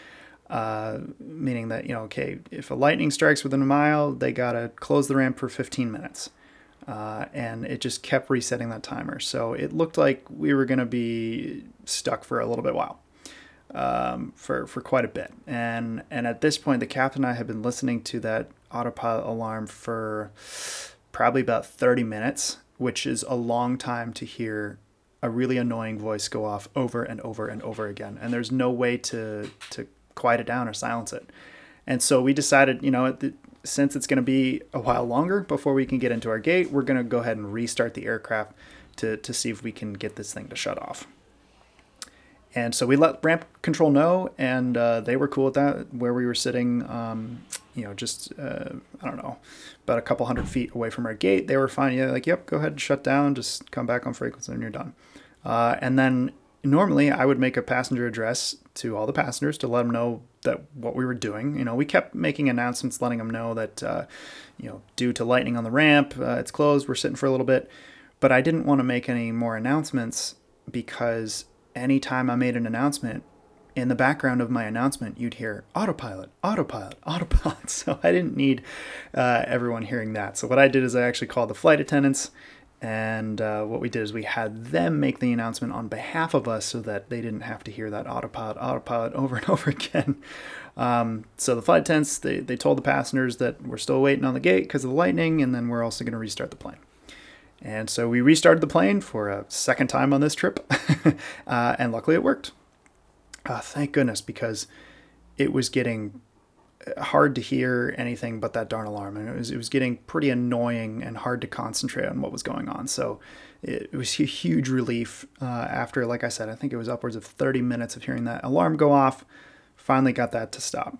uh, meaning that you know, okay, if a lightning strikes within a mile, they gotta close the ramp for 15 minutes, uh, and it just kept resetting that timer. So it looked like we were gonna be stuck for a little bit while, um, for for quite a bit. And and at this point, the captain and I had been listening to that autopilot alarm for probably about 30 minutes, which is a long time to hear a really annoying voice go off over and over and over again. And there's no way to to quiet it down or silence it. And so we decided, you know, since it's going to be a while longer before we can get into our gate, we're going to go ahead and restart the aircraft to, to see if we can get this thing to shut off. And so we let ramp control know, and uh, they were cool with that. Where we were sitting, um, you know, just uh, I don't know, about a couple hundred feet away from our gate, they were fine. Yeah, like, yep, go ahead and shut down. Just come back on frequency, and you're done. Uh, and then normally I would make a passenger address to all the passengers to let them know that what we were doing. You know, we kept making announcements, letting them know that, uh, you know, due to lightning on the ramp, uh, it's closed. We're sitting for a little bit, but I didn't want to make any more announcements because anytime I made an announcement, in the background of my announcement, you'd hear autopilot, autopilot, autopilot. So I didn't need uh, everyone hearing that. So what I did is I actually called the flight attendants and uh, what we did is we had them make the announcement on behalf of us so that they didn't have to hear that autopilot, autopilot over and over again. Um, so the flight attendants, they, they told the passengers that we're still waiting on the gate because of the lightning, and then we're also going to restart the plane. And so we restarted the plane for a second time on this trip, uh, and luckily it worked. Uh, thank goodness, because it was getting hard to hear anything but that darn alarm, and it was it was getting pretty annoying and hard to concentrate on what was going on. So it, was a huge relief uh, after, like I said, I think it was upwards of 30 minutes of hearing that alarm go off. Finally got that to stop.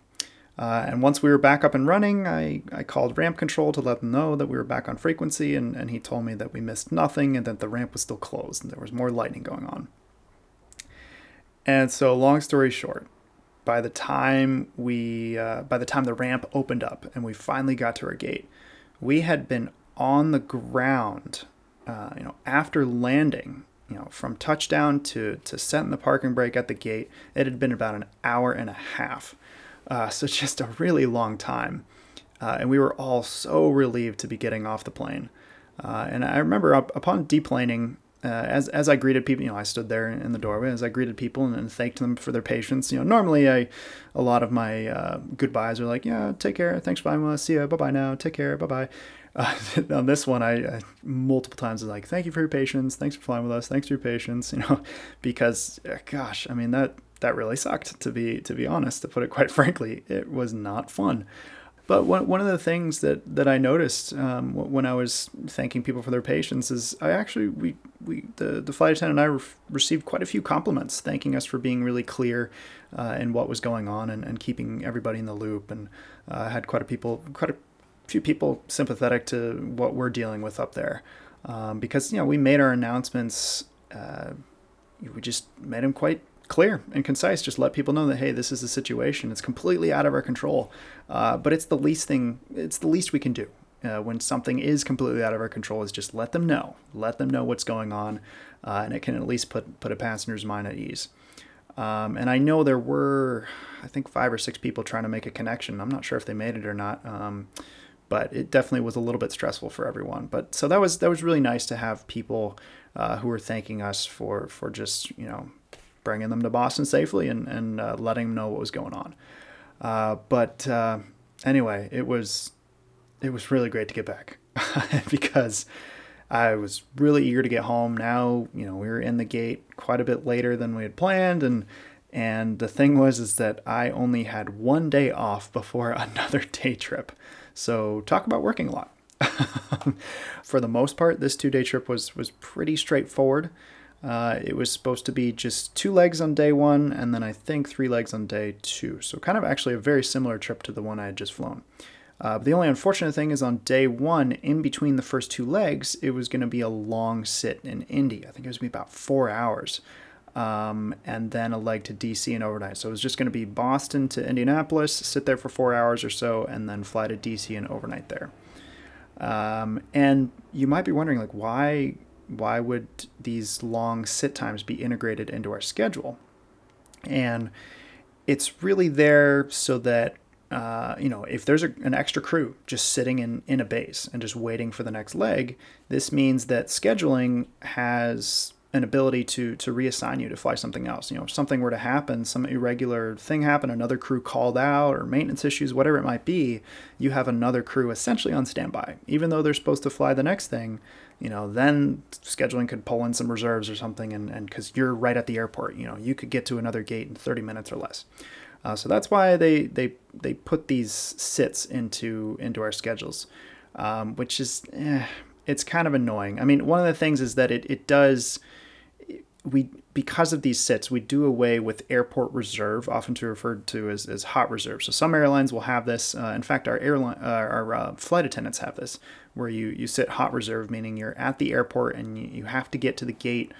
Uh, and once we were back up and running, I, I called ramp control to let them know that we were back on frequency, and, and he told me that we missed nothing and that the ramp was still closed and there was more lightning going on. And so, long story short, by the time we, uh, by the time the ramp opened up and we finally got to our gate, we had been on the ground, uh, you know, after landing, you know, from touchdown to to setting the parking brake at the gate. It had been about an hour and a half uh, so just a really long time. Uh, and we were all so relieved to be getting off the plane. Uh, and I remember up, upon deplaning, uh, as, as I greeted people, you know, I stood there in the doorway as I greeted people and, and thanked them for their patience. You know, normally I, a lot of my uh, goodbyes are like, yeah, take care, thanks for flying with us, see ya, bye bye now, take care, bye bye. Uh, on this one, I, I multiple times was like, "Thank you for your patience. Thanks for flying with us. Thanks for your patience." You know, because gosh, I mean that that really sucked to be to be honest to put it quite frankly it was not fun. But one, one of the things that, that I noticed um, when I was thanking people for their patience is I actually we, we the, the flight attendant and I re- received quite a few compliments thanking us for being really clear uh, in what was going on and, and keeping everybody in the loop. And uh, had quite a people quite a few people sympathetic to what we're dealing with up there. Um, because you know we made our announcements uh, we just made them quite clear and concise. Just let people know that hey, this is the situation. It's completely out of our control, uh, but it's the least thing. It's the least we can do. Uh, when something is completely out of our control, is just let them know. Let them know what's going on, uh, and it can at least put put a passenger's mind at ease. Um, and I know there were, I think, five or six people trying to make a connection. I'm not sure if they made it or not. Um, but it definitely was a little bit stressful for everyone. But so that was that was really nice to have people uh, who were thanking us for for just you know bringing them to Boston safely and, and uh, letting them know what was going on. Uh, but uh, anyway, it was it was really great to get back because I was really eager to get home. Now you know we were in the gate quite a bit later than we had planned, and and the thing was is that I only had one day off before another day trip. So talk about working a lot. For the most part, this two day trip was was pretty straightforward. Uh, it was supposed to be just two legs on day one, and then I think three legs on day two. So, kind of actually a very similar trip to the one I had just flown. Uh, but the only unfortunate thing is on day one, in between the first two legs, it was going to be a long sit in Indy. I think it was going to be about four hours. Um, and then a leg to DC and overnight. So it was just going to be Boston to Indianapolis, sit there for four hours or so, and then fly to DC and overnight there. Um, and you might be wondering, like, why why would these long sit times be integrated into our schedule? And it's really there so that uh, you know, if there's a, an extra crew just sitting in, in a base and just waiting for the next leg, this means that scheduling has an ability to to reassign you to fly something else. You know, if something were to happen, some irregular thing happened, another crew called out, or maintenance issues, whatever it might be, you have another crew essentially on standby. Even though they're supposed to fly the next thing, you know, then scheduling could pull in some reserves or something, and and because you're right at the airport, you know, you could get to another gate in 30 minutes or less. Uh, so that's why they they they put these sits into into our schedules, um, which is eh, it's kind of annoying. I mean, one of the things is that it it does we because of these sits, we do away with airport reserve, often to referred to as, as hot reserve. So some airlines will have this. Uh, in fact, our airline, uh, our uh, flight attendants have this, where you you sit hot reserve, meaning you're at the airport and you, you have to get to the gate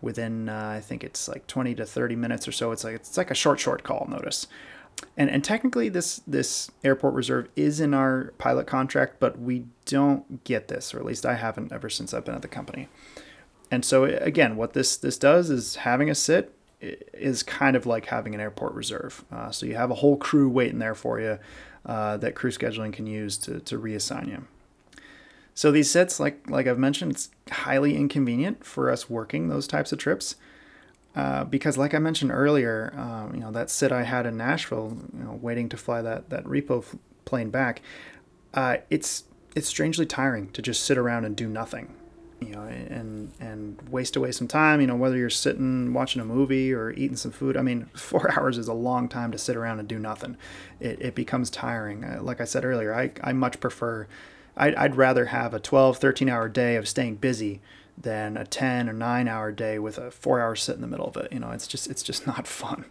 within uh, I think it's like 20 to 30 minutes or so. It's like it's like a short short call notice. And, and technically this this airport reserve is in our pilot contract, but we don't get this, or at least I haven't ever since I've been at the company. And so again, what this this does is having a sit is kind of like having an airport reserve. Uh, so you have a whole crew waiting there for you uh, that crew scheduling can use to, to reassign you. So these sits, like like I've mentioned, it's highly inconvenient for us working those types of trips. Uh, because, like I mentioned earlier, um, you know that sit I had in Nashville, you know, waiting to fly that that repo plane back, uh, it's it's strangely tiring to just sit around and do nothing you know, and and waste away some time. You know, whether you're sitting watching a movie or eating some food. I mean, four hours is a long time to sit around and do nothing. It, it becomes tiring. Uh, like I said earlier, I, I much prefer. I'd, I'd rather have a 12, 13 hour day of staying busy than a 10 or 9 hour day with a four hour sit in the middle of it. You know, it's just it's just not fun.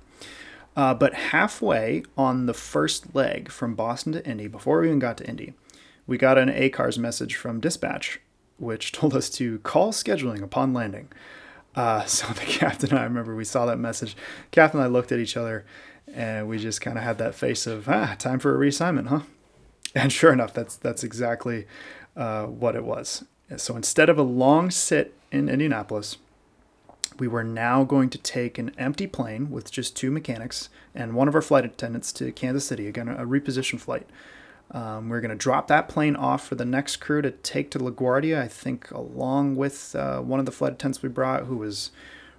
Uh, but halfway on the first leg from Boston to Indy, before we even got to Indy, we got an ACARS message from dispatch, which told us to call scheduling upon landing. Uh, so the captain and I remember we saw that message. Captain and I looked at each other and we just kind of had that face of, ah, time for a reassignment, huh? And sure enough, that's that's exactly uh, what it was. So instead of a long sit in Indianapolis, we were now going to take an empty plane with just two mechanics and one of our flight attendants to Kansas City, again, a reposition flight. Um, we're going to drop that plane off for the next crew to take to LaGuardia, I think, along with uh, one of the flight attendants we brought who was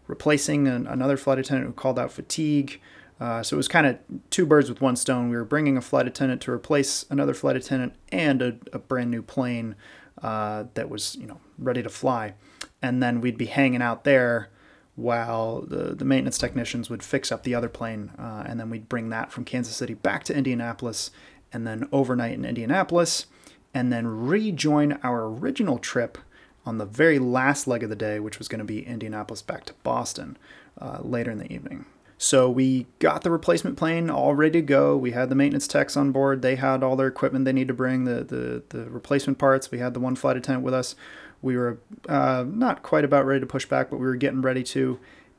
replacing an, another flight attendant who called out fatigue. Uh, so it was kind of two birds with one stone. We were bringing a flight attendant to replace another flight attendant and a, a brand new plane uh, that was, you know, ready to fly. And then we'd be hanging out there while the, the maintenance technicians would fix up the other plane, uh, and then we'd bring that from Kansas City back to Indianapolis, and then overnight in Indianapolis, and then rejoin our original trip on the very last leg of the day, which was going to be Indianapolis back to Boston uh, later in the evening. So we got the replacement plane all ready to go. We had the maintenance techs on board. They had all their equipment they need to bring, the, the, the replacement parts. We had the one flight attendant with us we were uh, not quite about ready to push back, but we were getting ready to.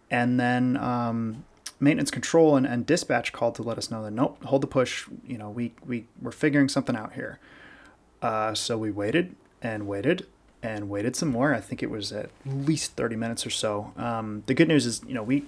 And then um, maintenance control and, and dispatch called to let us know that nope, hold the push. You know, we we we're figuring something out here. Uh, so we waited and waited and waited some more. I think it was at least thirty minutes or so. Um, the good news is, you know, we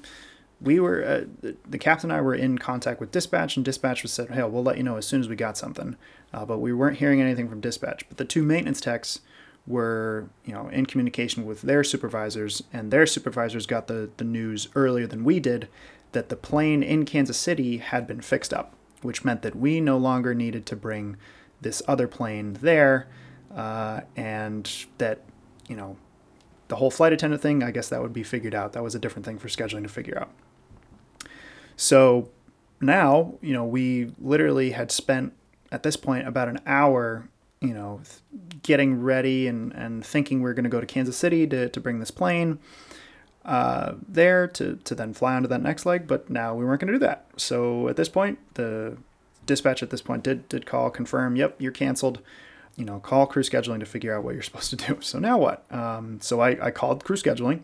we were uh, the, the, captain and I were in contact with dispatch, and dispatch was said, "Hey, we'll let you know as soon as we got something." Uh, but we weren't hearing anything from dispatch. But the two maintenance techs were you know in communication with their supervisors and their supervisors got the, the news earlier than we did that the plane in Kansas City had been fixed up, which meant that we no longer needed to bring this other plane there, uh, and that you know the whole flight attendant thing. I guess that would be figured out. That was a different thing for scheduling to figure out. So now you know we literally had spent at this point about an hour you know, getting ready and, and thinking we are going to go to Kansas City to, to bring this plane uh, there to, to then fly onto that next leg. But now we weren't going to do that. So at this point, the dispatch at this point did, did call, confirm, yep, you're canceled. You know, call crew scheduling to figure out what you're supposed to do. So now what? Um, so I, I called crew scheduling.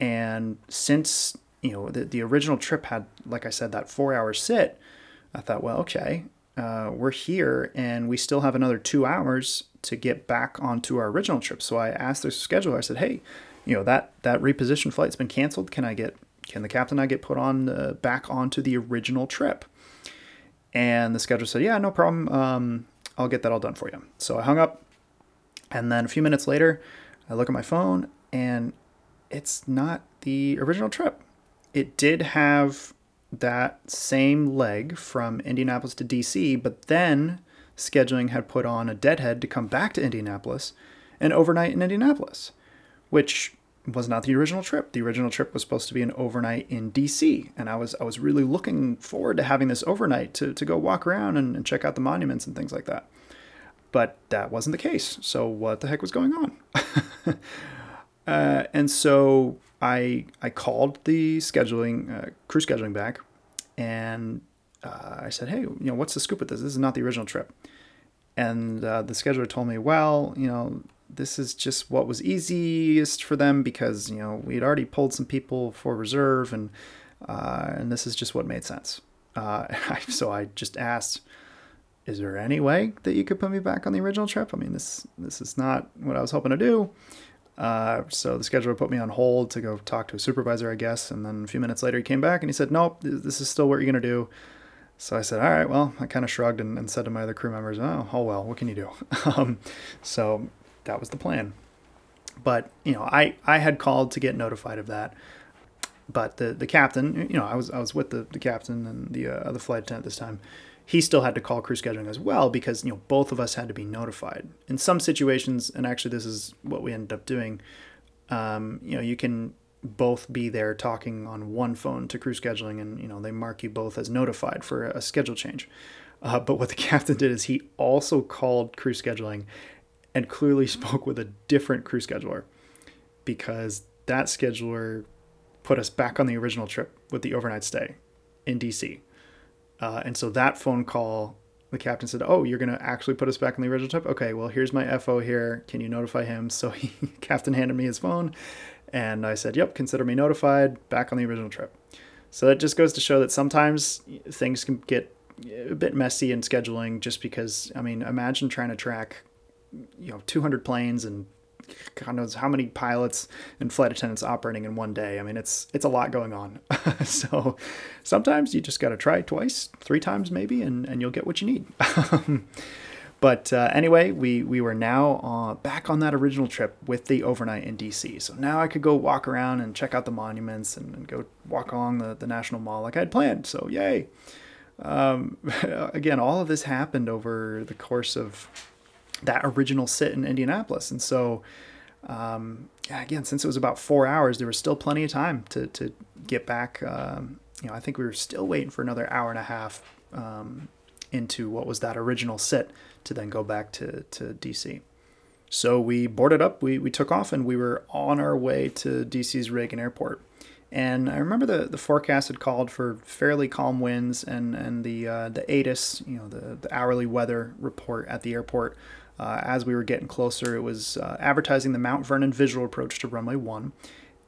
And since, you know, the, the original trip had, like I said, that four hour sit, I thought, well, okay, uh, we're here and we still have another two hours to get back onto our original trip. So I asked the scheduler, I said, hey, you know, that, that reposition flight's been canceled. Can I get, can the captain and I get put on uh, back onto the original trip? And the scheduler said, yeah, no problem. Um, I'll get that all done for you. So I hung up. And then a few minutes later, I look at my phone and it's not the original trip. It did have that same leg from Indianapolis to DC, but then scheduling had put on a deadhead to come back to Indianapolis and overnight in Indianapolis, which was not the original trip. The original trip was supposed to be an overnight in DC, and I was I was really looking forward to having this overnight to, to go walk around and, and check out the monuments and things like that. But that wasn't the case. So what the heck was going on? uh, and so I I called the scheduling uh, crew scheduling back, and uh, I said, hey, you know, what's the scoop with this? This is not the original trip. And uh, the scheduler told me, well, you know, this is just what was easiest for them because you know we'd already pulled some people for reserve, and uh, and this is just what made sense. Uh, so I just asked, is there any way that you could put me back on the original trip? I mean, this this is not what I was hoping to do. Uh, so the scheduler put me on hold to go talk to a supervisor, I guess. And then a few minutes later, he came back and he said, Nope, this is still what you're to do. So I said, All right, well, I kind of shrugged and, and, said to my other crew members, Oh, oh well, what can you do? um, so that was the plan. But, you know, I, I had called to get notified of that. But the, the captain, you know, I was I was with the, the captain and the uh, other flight attendant this time he still had to call crew scheduling as well because you know both of us had to be notified. In some situations, and actually this is what we ended up doing. Um, you know, you can both be there talking on one phone to crew scheduling, and you know they mark you both as notified for a schedule change. Uh, but what the captain did is he also called crew scheduling and clearly spoke with a different crew scheduler because that scheduler put us back on the original trip with the overnight stay in DC. Uh, and so that phone call, the captain said, "Oh, you're to actually put us back on the original trip? Okay, well, here's my FO here. Can you notify him?" So he, captain handed me his phone, and I said, "Yep, consider me notified. Back on the original trip." So that just goes to show that sometimes things can get a bit messy in scheduling, just because I mean, imagine trying to track, you know, 200 planes and God knows how many pilots and flight attendants operating in one day. I mean, it's it's a lot going on. so sometimes you just got to try twice, three times maybe, and, and you'll get what you need. but uh, anyway, we we were now uh, back on that original trip with the overnight in DC. So now I could go walk around and check out the monuments and, and go walk along the, the National Mall like I had planned. So yay! Um, again, all of this happened over the course of that original sit in Indianapolis. And so, um, again, since it was about four hours, there was still plenty of time to, to get back. Um, you know, I think we were still waiting for another hour and a half um, into what was that original sit to then go back to, to DC. So we boarded up, we, we took off, and we were on our way to DC's Reagan Airport. And I remember the, the forecast had called for fairly calm winds, and and the uh, the ATIS, you know, the, the hourly weather report at the airport uh, as we were getting closer, it was uh, advertising the Mount Vernon visual approach to runway one.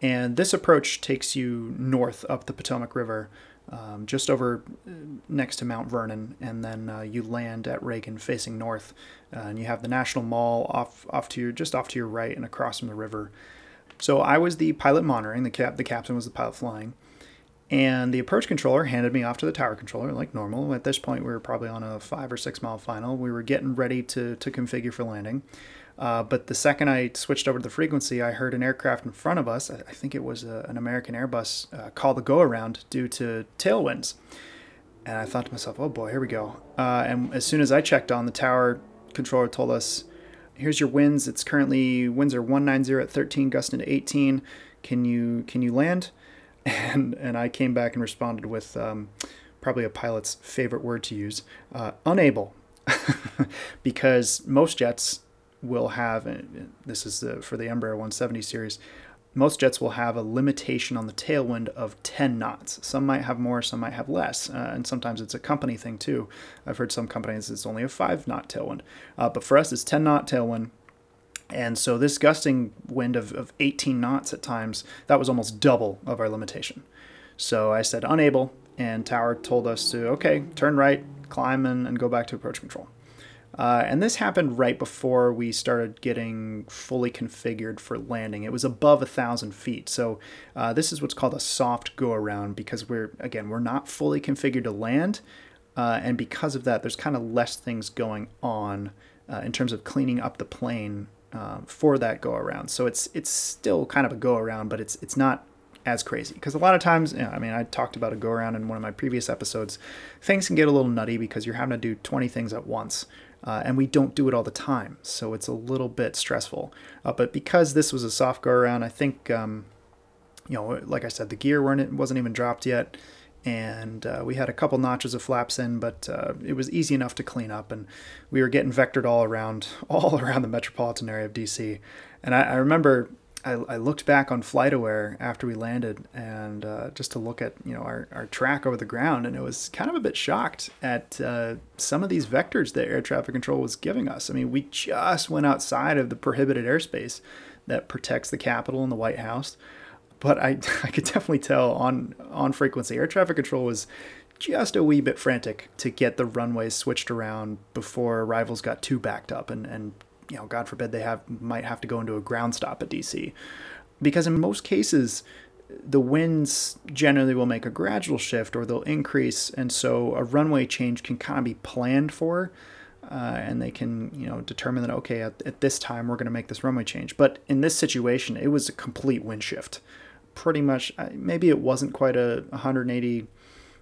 And this approach takes you north up the Potomac River, um, just over uh, next to Mount Vernon, and then uh, you land at Reagan facing north. Uh, and you have the National Mall off, off to your, just off to your right and across from the river. So I was the pilot monitoring, the, cap, the captain was the pilot flying. And the approach controller handed me off to the tower controller like normal. At this point, we were probably on a five or six mile final. We were getting ready to, to configure for landing. Uh, but the second I switched over to the frequency, I heard an aircraft in front of us, I think it was a, an American Airbus, uh, call the go around due to tailwinds. And I thought to myself, oh boy, here we go. Uh, and as soon as I checked on, the tower controller told us, here's your winds. It's currently, winds are 190 at 13, gusting to 18. Can you, can you land? And and I came back and responded with um, probably a pilot's favorite word to use, uh, unable, because most jets will have this is the, for the Embraer 170 series. Most jets will have a limitation on the tailwind of 10 knots. Some might have more, some might have less, uh, and sometimes it's a company thing too. I've heard some companies it's only a 5 knot tailwind, uh, but for us it's 10 knot tailwind and so this gusting wind of, of 18 knots at times, that was almost double of our limitation. So I said unable, and Tower told us to, okay, turn right, climb, and, and go back to approach control. Uh, and this happened right before we started getting fully configured for landing. It was above a thousand feet, so uh, this is what's called a soft go around because we're again we're not fully configured to land, uh, and because of that, there's kind of less things going on uh, in terms of cleaning up the plane um, for that go around. So it's it's still kind of a go around, but it's it's not as crazy because a lot of times, you know, I mean, I talked about a go around in one of my previous episodes. Things can get a little nutty because you're having to do 20 things at once. Uh, and we don't do it all the time, so it's a little bit stressful. Uh, but because this was a soft go around, I think, um, you know, like I said, the gear weren't it wasn't even dropped yet and uh, we had a couple notches of flaps in, but uh, it was easy enough to clean up, and we were getting vectored all around, all around the metropolitan area of DC. And I, I remember I, I, looked back on FlightAware after we landed, and uh, just to look at you know our, our track over the ground, and it was kind of a bit shocked at uh, some of these vectors that air traffic control was giving us. I mean, we just went outside of the prohibited airspace that protects the Capitol and the White House but I, I could definitely tell on on frequency. Air traffic control was just a wee bit frantic to get the runways switched around before arrivals got too backed up and and you know god forbid they have might have to go into a ground stop at DC because in most cases the winds generally will make a gradual shift or they'll increase and so a runway change can kind of be planned for uh, and they can you know determine that okay at, at this time we're going to make this runway change. But in this situation it was a complete wind shift pretty much maybe it wasn't quite a 180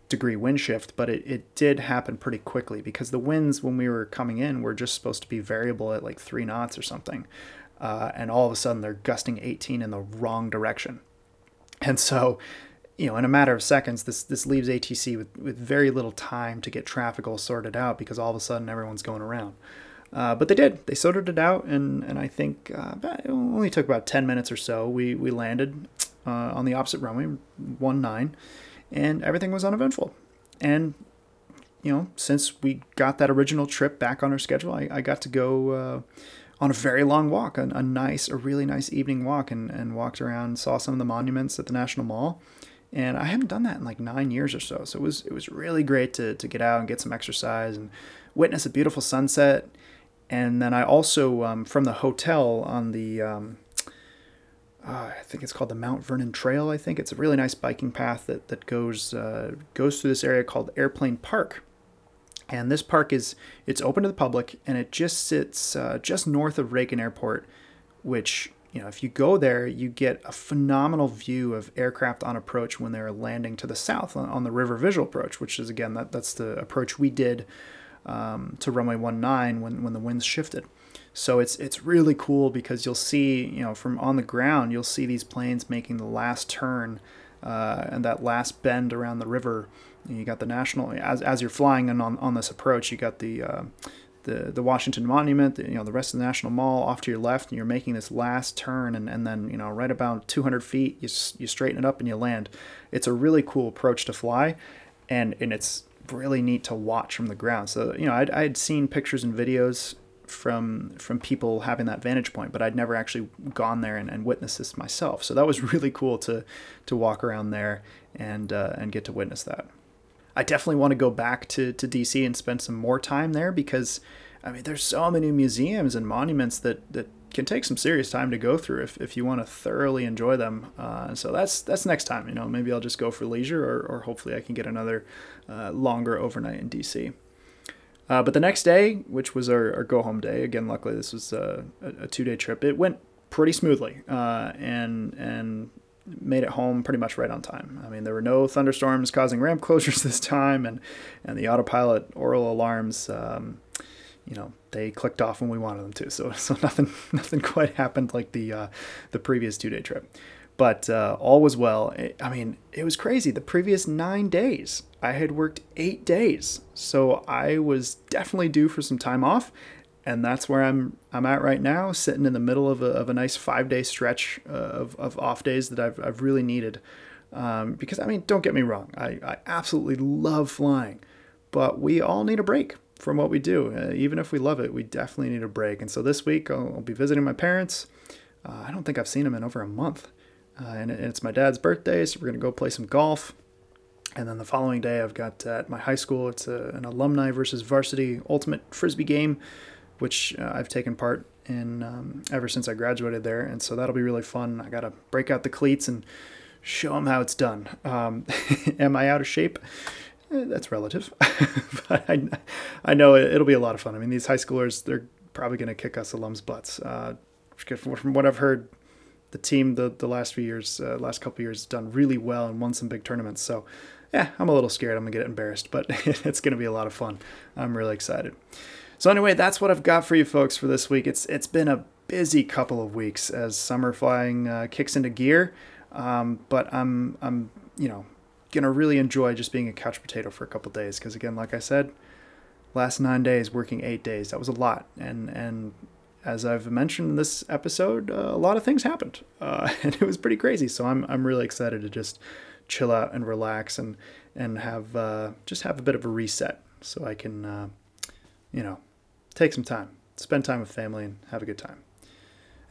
degree wind shift, but it, it did happen pretty quickly because the winds when we were coming in were just supposed to be variable at like three knots or something. Uh, and all of a sudden they're gusting 18 in the wrong direction. And so, you know, in a matter of seconds, this this leaves ATC with, with very little time to get traffic all sorted out because all of a sudden everyone's going around. Uh, but they did. They sorted it out, and, and I think uh, it only took about 10 minutes or so. We, we landed uh, on the opposite runway, one nine, and everything was uneventful. and you know, since we got that original trip back on our schedule, I, I got to go uh, on a very long walk, a, a, nice, a really nice evening walk, and, and walked around, saw some of the monuments at the National Mall. And I haven't done that in like nine years or so. So it was it was really great to, to get out and get some exercise and witness a beautiful sunset. And then I also, um, from the hotel on the, um, uh, I think it's called the Mount Vernon Trail. I think it's a really nice biking path that that goes uh, goes through this area called Airplane Park, and this park is it's open to the public and it just sits uh, just north of Reagan Airport, which you know if you go there you get a phenomenal view of aircraft on approach when they're landing to the south on, on the river visual approach, which is again that that's the approach we did um, to runway 19 when when the winds shifted. So it's it's really cool because you'll see you know from on the ground you'll see these planes making the last turn uh, and that last bend around the river you got the national as, as you're flying and on, on this approach. You got the uh, the the Washington Monument, the, you know the rest of the National Mall off to your left, and you're making this last turn, and, and then you know right about 200 feet, you you straighten it up and you land. It's a really cool approach to fly, and and it's really neat to watch from the ground. So you know I'd I'd seen pictures and videos from from people having that vantage point, but I'd never actually gone there and, and witnessed this myself. So that was really cool to to walk around there and uh, and get to witness that. I definitely want to go back to, to DC and spend some more time there because, I mean, there's so many museums and monuments that, that can take some serious time to go through if, if you want to thoroughly enjoy them. Uh, so that's that's next time. You know, maybe I'll just go for leisure, or, or hopefully I can get another uh, longer overnight in DC. Uh, but the next day, which was our, our go home day, again, luckily this was a, a two day trip. It went pretty smoothly, uh, and and made it home pretty much right on time. I mean, there were no thunderstorms causing ramp closures this time, and and the autopilot aural alarms, um, you know, they clicked off when we wanted them to. So so nothing nothing quite happened like the uh, the previous two day trip, but uh, all was well. It, I mean, it was crazy. The previous nine days, I had worked eight days, so I was definitely due for some time off and that's where I'm I'm at right now, sitting in the middle of a, of a nice five day stretch uh, of, of off days that I've, I've really needed. Um, because I mean, don't get me wrong, I, I absolutely love flying, but we all need a break from what we do. Uh, even if we love it, we definitely need a break. And so this week I'll, I'll be visiting my parents. Uh, I don't think I've seen them in over a month, uh, and it's my dad's birthday, so we're gonna go play some golf. And then the following day, I've got at my high school, it's a, an alumni versus varsity ultimate frisbee game which uh, I've taken part in um, ever since I graduated there. And so that'll be really fun. I got to break out the cleats and show them how it's done. Um, am I out of shape? Eh, that's relative, but I, I know it, will be a lot of fun. I mean, these high schoolers, they're probably going to kick us alums' butts. Uh, from what I've heard, the team the, the last few years, uh, last couple years, done really well and won some big tournaments. So, yeah, I'm a little scared. I'm gonna get embarrassed, but it's gonna be a lot of fun. I'm really excited. So anyway, that's what I've got for you folks for this week. It's it's been a busy couple of weeks as summer flying uh, kicks into gear, um, but I'm I'm you know gonna really enjoy just being a couch potato for a couple days because again, like I said, last nine days working eight days that was a lot, and and as I've mentioned in this episode, uh, a lot of things happened, uh, and it was pretty crazy. So I'm I'm really excited to just chill out and relax and and have uh, just have a bit of a reset so I can uh, you know take some time, spend time with family, and have a good time.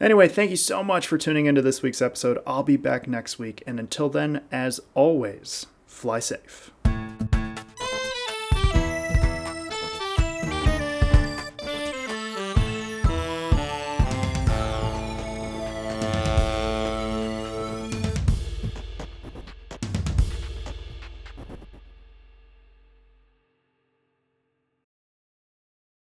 Anyway, thank you so much for tuning into this week's episode. I'll be back next week. And until then, as always, fly safe.